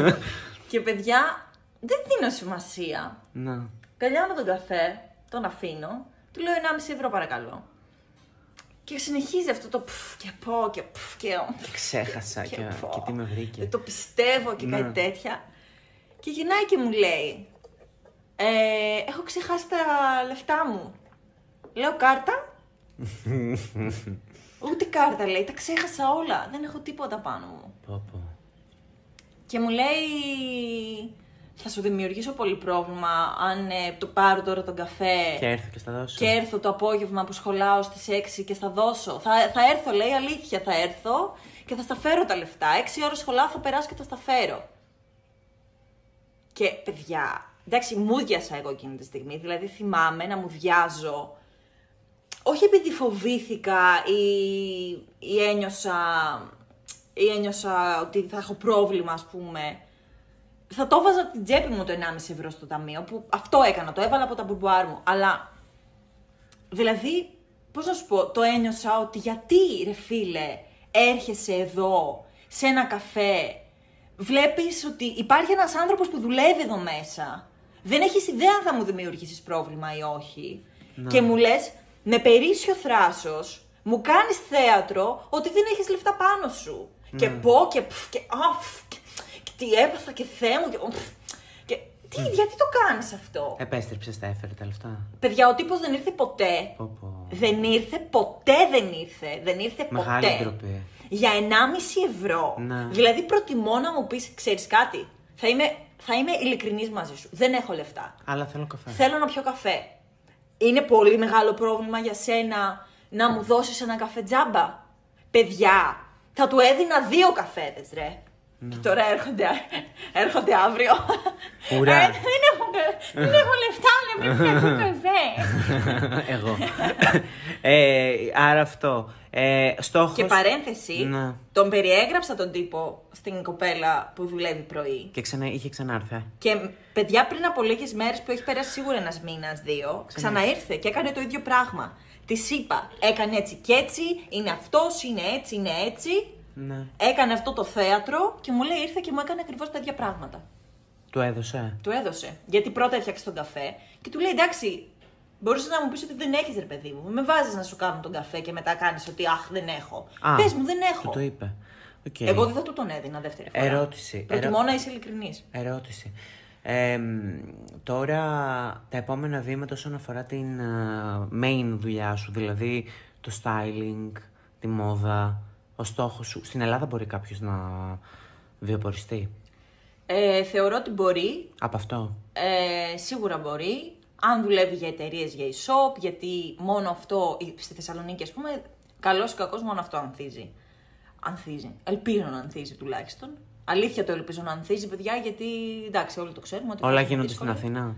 (laughs) και παιδιά, δεν δίνω σημασία. ναι. Καλιάνω τον καφέ, τον αφήνω, του λέω 1,5 ευρώ παρακαλώ. Και συνεχίζει αυτό το πφ και πω και πφ και... Ξέχασα και, πω. και τι με βρήκε. Δεν το πιστεύω και Ναι. κάτι τέτοια. Και γυρνάει και μου λέει, ε, έχω ξεχάσει τα λεφτά μου. Λέω κάρτα. (laughs) Ούτε κάρτα λέει, τα ξέχασα όλα. Δεν έχω τίποτα πάνω μου. Πω, πω. Και μου λέει, θα σου δημιουργήσω πολύ πρόβλημα αν ε, το πάρω τώρα τον καφέ Και έρθω και στα δώσω. και έρθω το απόγευμα που σχολάω στις 6 και θα δώσω. Θα, θα έρθω, λέει, αλήθεια, θα έρθω και θα στα φέρω τα λεφτά. 6 ώρες σχολάω θα περάσω και θα στα φέρω. Και παιδιά, εντάξει, μούδιασα εγώ εκείνη τη στιγμή. Δηλαδή θυμάμαι να μουδιάζω. Όχι επειδή φοβήθηκα ή, ή ένιωσα, ή ένιωσα ότι θα έχω πρόβλημα, ας πούμε. Θα το έβαζα από την τσέπη μου το 1,5 ευρώ στο ταμείο, που αυτό έκανα, το έβαλα από τα μπουρμπουάρ μου. Αλλά, δηλαδή, πώς να σου πω, το ένιωσα ότι γιατί, ρε φίλε, έρχεσαι εδώ, σε ένα καφέ, βλέπεις ότι υπάρχει ένας άνθρωπος που δουλεύει εδώ μέσα. Δεν έχεις ιδέα αν θα μου δημιουργήσεις πρόβλημα ή όχι. Και μου λες, με περίσσιο θράσος, μου κάνεις θέατρο ότι δεν έχεις λεφτά πάνω σου. Και πω και πφ και αφ, και, και τι έπαθα και Θεέ μου και, πφ, και τι, γιατί το κάνεις αυτό; Επέστρεψε, τα έφερε τα λεφτά. Παιδιά, ο τύπος δεν ήρθε ποτέ. Πω, πω. Δεν ήρθε ποτέ, δεν ήρθε. Δεν ήρθε Μεγάλη ποτέ. ντροπή. Για 1,5 ευρώ. Ναι. Δηλαδή προτιμώ να μου πεις, ξέρεις κάτι, θα είμαι, θα είμαι ειλικρινής μαζί σου. Δεν έχω λεφτά. Αλλά θέλω καφέ. Θέλω να πιω καφέ. Είναι πολύ μεγάλο πρόβλημα για σένα να μου δώσεις ένα καφέ τζάμπα. Παιδιά, θα του έδινα δύο καφέδες, ρε. Και τώρα έρχονται, έρχονται αύριο. Ουρά. Ε, δεν, έχω, δεν έχω λεφτά να μην πιω καφέ. Εγώ. ε, άρα αυτό. Ε, στόχος... Και παρένθεση, Ναι. τον περιέγραψα τον τύπο στην κοπέλα που δουλεύει πρωί. Και ξανά, είχε ξανάρθει. ε. Και παιδιά πριν από λίγες μέρες που έχει περάσει σίγουρα ένας μήνας, δύο, ξαναήρθε και έκανε το ίδιο πράγμα. Της είπα, έκανε έτσι και έτσι, είναι αυτός, είναι έτσι, είναι έτσι. Ναι. Έκανε αυτό το θέατρο και μου λέει ήρθε και μου έκανε ακριβώς τα ίδια πράγματα. Του έδωσε. Του έδωσε. Γιατί πρώτα έφτιαξε τον καφέ και του λέει εντάξει, μπορούσες να μου πεις ότι δεν έχεις ρε παιδί μου. Με βάζεις να σου κάνω τον καφέ και μετά κάνεις ότι αχ δεν έχω. Α, Πες μου, δεν έχω. Του το είπε. Οκ. Εγώ δεν θα του τον έδινα δεύτερη φορά. Ερώτηση. Προτιμώ ερω- να είσαι ειλικρινής. Ερώτηση. Ε, μ, τώρα τα επόμενα βήματα όσον αφορά την α, main δουλειά σου, δηλαδή το styling, τη μόδα, ο στόχος σου. Στην Ελλάδα μπορεί κάποιος να βιοποριστεί; Ε, θεωρώ ότι μπορεί. από αυτό; Ε, σίγουρα μπορεί. Αν δουλεύει για εταιρείες, για e-shop, γιατί μόνο αυτό στη Θεσσαλονίκη, ας πούμε, καλός ή κακός μόνο αυτό ανθίζει. Ανθίζει. Ελπίζω να ανθίζει τουλάχιστον. Αλήθεια το ελπίζω να ανθίζει, παιδιά, γιατί εντάξει, όλοι το ξέρουμε. Ότι Όλα υπάρχουν γίνονται στην δύσκολα. Αθήνα.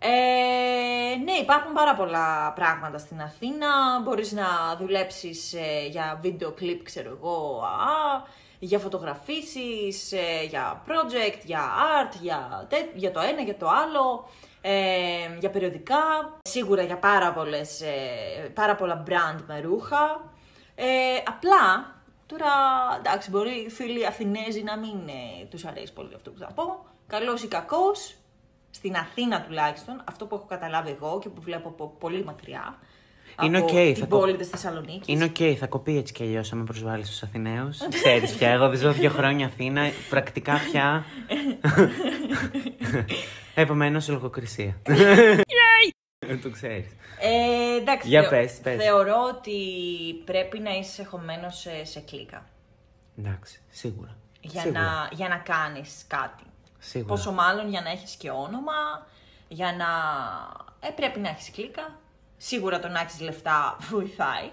Ε, ναι, υπάρχουν πάρα πολλά πράγματα στην Αθήνα. Μπορείς να δουλέψεις ε, για βίντεο κλιπ, ξέρω εγώ, α, για φωτογραφίσεις, ε, για project, για art, για, τε- για το ένα, για το άλλο, ε, για περιοδικά. Σίγουρα για πάρα, πολλές, ε, πάρα πολλά brand με ρούχα. Ε, απλά, τώρα, εντάξει, μπορεί οι φίλοι Αθηνέζοι να μην ε, τους αρέσει πολύ αυτό που θα πω. Καλός ή κακός, στην Αθήνα τουλάχιστον, αυτό που έχω καταλάβει εγώ και που βλέπω από πολύ μακριά. Είναι από οκ, την θα το- πόλη της Θεσσαλονίκης. Είναι οκ, θα κοπεί έτσι κι αλλιώς άμα προσβάλλεις τους Αθηναίους. Ξέρεις πια, εγώ δεν ζω δύο χρόνια Αθήνα, πρακτικά πια. (laughs) Επομένως, λογοκρισία. Το ξέρεις. Ε, εντάξει, Για θεω- πες, πες. θεωρώ ότι πρέπει να είσαι χωμένος σε, σε κλίκα Εντάξει, σίγουρα. για σίγουρα. να, για να κάνεις κάτι. Σίγουρα. Πόσο μάλλον για να έχεις και όνομα, για να... Ε, πρέπει να έχεις κλίκα. Σίγουρα το να έχεις λεφτά βοηθάει.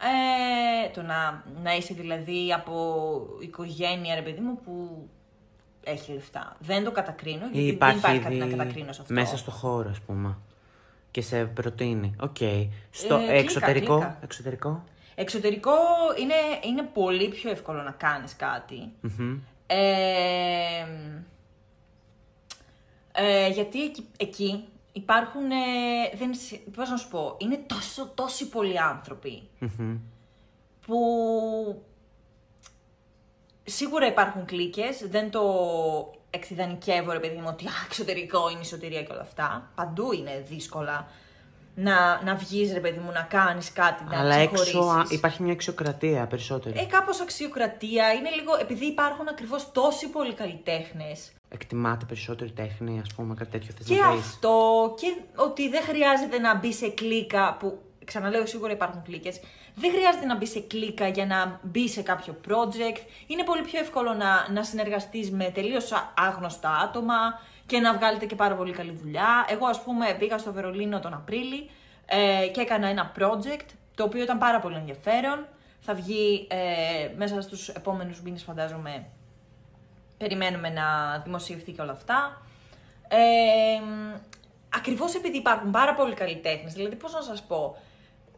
Ε, το να, να είσαι δηλαδή από οικογένεια, ρε παιδί μου, που έχει λεφτά. Δεν το κατακρίνω, γιατί Ή δεν υπάρχει υπάρχει κάτι ήδη να κατακρίνω σε αυτό. μέσα στο χώρο, ας πούμε. Και σε προτείνει. Οκ. Στο Ε, κλίκα, εξωτερικό. κλίκα. Εξωτερικό. Εξωτερικό είναι, είναι πολύ πιο εύκολο να κάνεις κάτι. Μμμ. Ε, ε, γιατί εκεί, εκεί υπάρχουν, ε, δεν, σ- πώς να σου πω, είναι τόσο, τόσοι πολλοί άνθρωποι Μμμ. που σίγουρα υπάρχουν κλίκες, δεν το εξειδανικεύω ρε παιδί μου ότι «Α, εξωτερικό είναι η σωτηρία και όλα αυτά. Παντού είναι δύσκολα να, να βγεις ρε παιδί μου να κάνεις κάτι, να Αλλά έξω α, ξεχωρίσεις. υπάρχει μια αξιοκρατία περισσότερη. Ε, κάπως αξιοκρατία, είναι λίγο, επειδή υπάρχουν ακριβώς τόσοι πολλοί καλλιτέχνες Εκτιμάται περισσότερη τέχνη, ας πούμε, κάτι τέτοιο θες Και να πεις. αυτό και ότι δεν χρειάζεται να μπει σε κλίκα που ξαναλέω σίγουρα υπάρχουν κλίκες. Δεν χρειάζεται να μπει σε κλίκα για να μπει σε κάποιο project. Είναι πολύ πιο εύκολο να, να συνεργαστείς με τελείως α- άγνωστα άτομα και να βγάλετε και πάρα πολύ καλή δουλειά. Εγώ ας πούμε πήγα στο Βερολίνο τον Απρίλη ε, και έκανα ένα project το οποίο ήταν πάρα πολύ ενδιαφέρον. Θα βγει ε, μέσα στους επόμενους μήνες φαντάζομαι περιμένουμε να δημοσιευθεί και όλα αυτά. Ε, ακριβώς επειδή υπάρχουν πάρα πολλοί καλλιτέχνες, δηλαδή πώς να σας πω,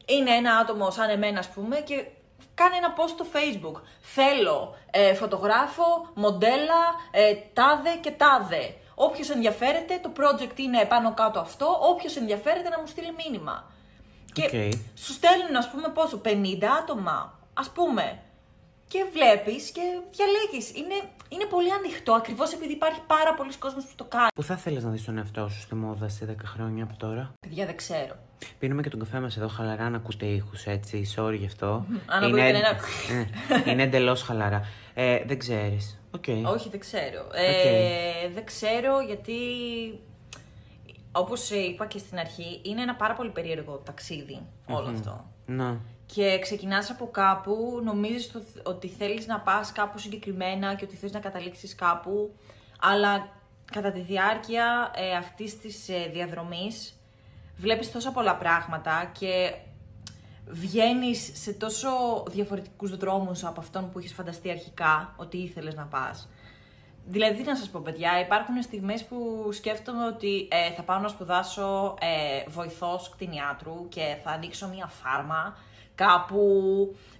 είναι ένα άτομο σαν εμένα ας πούμε και κάνει ένα post στο facebook. Θέλω ε, φωτογράφο, μοντέλα, ε, τάδε και τάδε. Όποιος ενδιαφέρεται, το project είναι πάνω κάτω αυτό, όποιος ενδιαφέρεται να μου στείλει μήνυμα. Και Οκ. σου στέλνουν ας πούμε πόσο, 50 άτομα, ας πούμε. Και βλέπεις και διαλέγεις. Είναι, είναι πολύ ανοιχτό, ακριβώς επειδή υπάρχει πάρα πολλοί κόσμος που το κάνει. Πού θα θέλεις να δεις τον εαυτό σου στη μόδα σε 10 χρόνια από τώρα; Παιδιά δεν ξέρω. Πίνουμε και τον καφέ μας εδώ χαλαρά να ακούτε ήχους έτσι. Sorry γι' αυτό. Αν ακούτε ένα- Ε, είναι εντελώς χαλαρά. Ε, δεν ξέρεις. Οκ. Όχι, δεν ξέρω. Ε, δεν ξέρω γιατί, όπως είπα και στην αρχή, είναι ένα πάρα πολύ περίεργο ταξίδι όλο αυτό. Να. Και ξεκινάς από κάπου, νομίζεις το- ότι θέλεις να πας κάπου συγκεκριμένα και ότι θέλεις να καταλήξεις κάπου, αλλά κατά τη διάρκεια ε, αυτής της ε, διαδρομής βλέπεις τόσα πολλά πράγματα και βγαίνεις σε τόσο διαφορετικούς δρόμους από αυτόν που είχες φανταστεί αρχικά ότι ήθελες να πας. Δηλαδή, τι να σας πω, παιδιά, υπάρχουν στιγμές που σκέφτομαι ότι ε, θα πάω να σπουδάσω ε, βοηθός κτηνιάτρου και θα ανοίξω μια φάρμα κάπου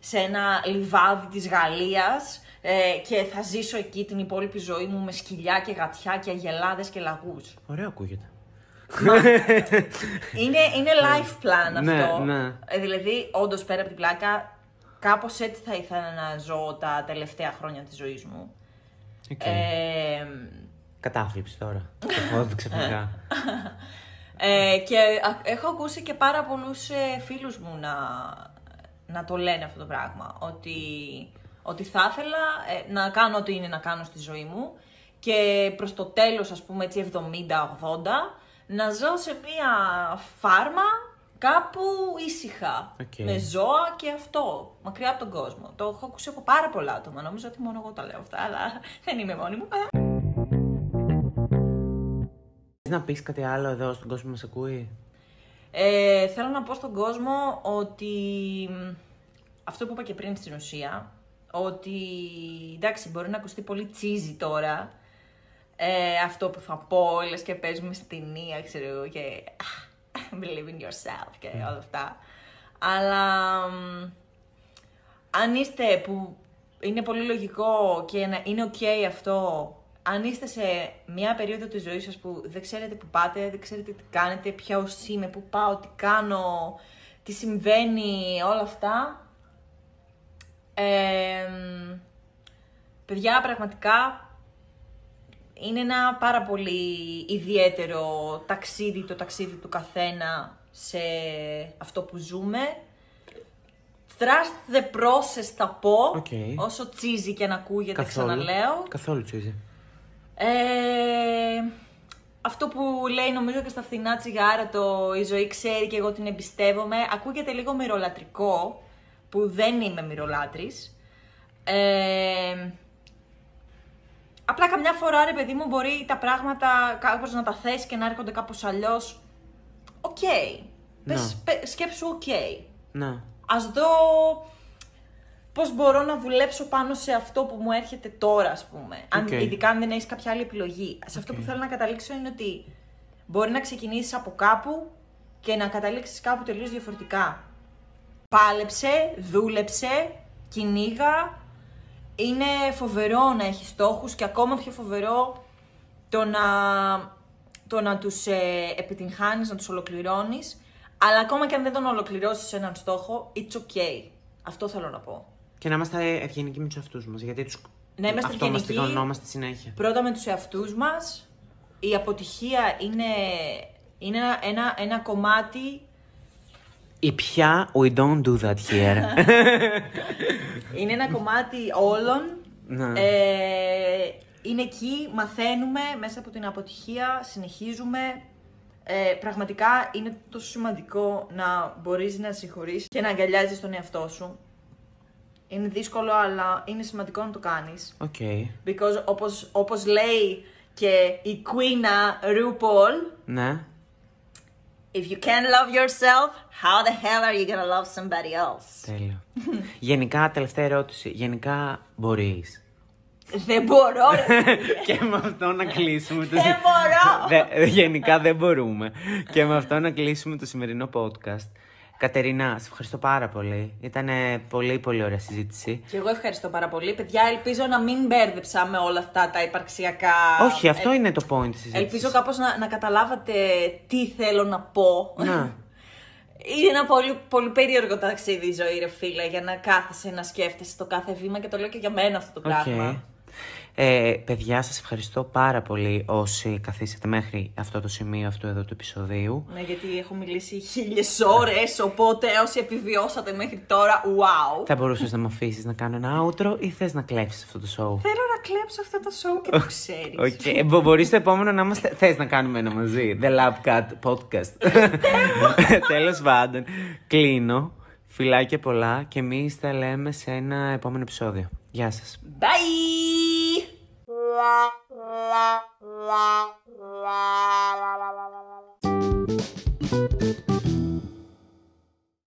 σε ένα λιβάδι της Γαλλίας ε, και θα ζήσω εκεί την υπόλοιπη ζωή μου με σκυλιά και γατιά και αγελάδες και λαγούς. Ωραίο ακούγεται. (laughs) είναι, είναι life plan Ναι, αυτό. ναι. Ε, δηλαδή, όντως πέρα από την πλάκα, κάπως έτσι θα ήθελα να ζω τα τελευταία χρόνια της ζωής μου. Οκ. Ε, Κατάθλιψη τώρα. (laughs) Ξαφνικά. ξαφνικά. Ε, και α- έχω ακούσει και πάρα πολλούς ε, φίλους μου να, να το λένε αυτό το πράγμα. Ότι, Ότι θα ήθελα ε, να κάνω ό,τι είναι να κάνω στη ζωή μου και προς το τέλος, ας πούμε, έτσι 70-80, να ζω σε μία φάρμα κάπου ήσυχα. Οκ. Με ζώα και αυτό. Μακριά από τον κόσμο. Το έχω ακούσει από πάρα πολλά άτομα. Νομίζω ότι μόνο εγώ τα λέω αυτά, αλλά (laughs) δεν είμαι μόνη μου. Θες να πεις κάτι άλλο εδώ στον κόσμο που μας ακούει; Ε, θέλω να πω στον κόσμο ότι μ, αυτό που είπα και πριν στην ουσία, ότι εντάξει μπορεί να ακουστεί πολύ τσίζι τώρα, ε, αυτό που θα πω, λες και παίζουμε στην ταινία, ξέρω εγώ, και believe in yourself και όλα αυτά. Αλλά μ, αν είστε που είναι πολύ λογικό και να είναι ok αυτό, αν είστε σε μια περίοδο της ζωής σας που δεν ξέρετε που πάτε, δεν ξέρετε τι κάνετε, ποιος είμαι, που πάω, τι κάνω, τι συμβαίνει, όλα αυτά. Ε, μ, παιδιά, πραγματικά είναι ένα πάρα πολύ ιδιαίτερο ταξίδι, το ταξίδι του καθένα σε αυτό που ζούμε. Trust the process θα πω, Οκ. όσο cheesy και να ακούγεται, Καθόλου. ξαναλέω. Καθόλου cheesy. Ε, αυτό που λέει νομίζω και στα φθηνά τσιγάρα το «Η ζωή ξέρει και εγώ την εμπιστεύομαι» ακούγεται λίγο μοιρολατρικό, που δεν είμαι μοιρολάτρης. Ε, απλά καμιά φορά ρε παιδί μου μπορεί τα πράγματα κάπως να τα θες και να έρχονται κάπως αλλιώς. Οκ. Πες, πε- σκέψου οκ. Να. Ας δω πώς μπορώ να δουλέψω πάνω σε αυτό που μου έρχεται τώρα, ας πούμε. Αν, Οκ. Ειδικά αν δεν έχεις κάποια άλλη επιλογή. Σε αυτό που θέλω να καταλήξω είναι ότι μπορεί να ξεκινήσεις από κάπου και να καταλήξεις κάπου τελείως διαφορετικά. Πάλεψε, δούλεψε, κυνήγα. Είναι φοβερό να έχεις στόχους και ακόμα πιο φοβερό το να, το να τους ε, επιτυγχάνεις, να τους ολοκληρώνεις. Αλλά ακόμα και αν δεν τον ολοκληρώσεις έναν στόχο, it's okay. Αυτό θέλω να πω. Και να είμαστε ευγενικοί με τους εαυτούς μας. Γιατί τους... Να είμαστε αυτό μας ευγενικοί. τυγωνόμαστε συνέχεια. Πρώτα με τους εαυτούς μας. Η αποτυχία είναι, είναι ένα, ένα, ένα κομμάτι Η πια, we don't do that here. Είναι ένα κομμάτι όλων. Ναι. Ε, είναι εκεί, μαθαίνουμε μέσα από την αποτυχία, συνεχίζουμε. Ε, πραγματικά είναι τόσο σημαντικό να μπορείς να συγχωρείς και να αγκαλιάζεις τον εαυτό σου. Είναι δύσκολο, αλλά είναι σημαντικό να το κάνεις. OK. Because όπως, όπως λέει και η Queen RuPaul, Ναι. If you can't love yourself, how the hell are you gonna love somebody else? Τέλειο. Γενικά, τελευταία ερώτηση. Γενικά μπορείς. Δεν μπορώ, ρε. και με αυτό να κλείσουμε το. Δεν μπορώ. Δε- γενικά δεν μπορούμε. και με αυτό να κλείσουμε το σημερινό podcast. Κατερίνα, σε ευχαριστώ πάρα πολύ. Ήταν πολύ πολύ ωραία συζήτηση. Και εγώ ευχαριστώ πάρα πολύ. Παιδιά, ελπίζω να μην μπέρδεψα με όλα αυτά τα υπαρξιακά. Όχι, αυτό Ε, είναι το point της συζήτησης. Ελπίζω κάπως να, να καταλάβατε τι θέλω να πω. Να. (laughs) Είναι ένα πολύ, πολύ περίεργο ταξίδι η ζωή, ρε φίλε, για να κάθεσαι να σκέφτεσαι το κάθε βήμα και το λέω και για μένα αυτό το οκ. πράγμα. Ε, παιδιά, σας ευχαριστώ πάρα πολύ όσοι καθίσατε μέχρι αυτό το σημείο αυτού εδώ του επεισοδίου. Ναι, γιατί έχω μιλήσει χίλιες ώρες, οπότε όσοι επιβιώσατε μέχρι τώρα, wow. Θα μπορούσες να μου αφήσεις να κάνω ένα outro ή θες να κλέψεις αυτό το show; Θέλω να κλέψω αυτό το show και το ξέρεις. Οκέι. Ε, μπο- Μπορείς το επόμενο να είμαστε. Θες να κάνουμε ένα μαζί. The Lab Cat Podcast. (laughs) Τέλος πάντων. Κλείνω. Φιλάκια πολλά και εμείς τα λέμε σε ένα επόμενο επεισόδιο. Γεια σας. Bye!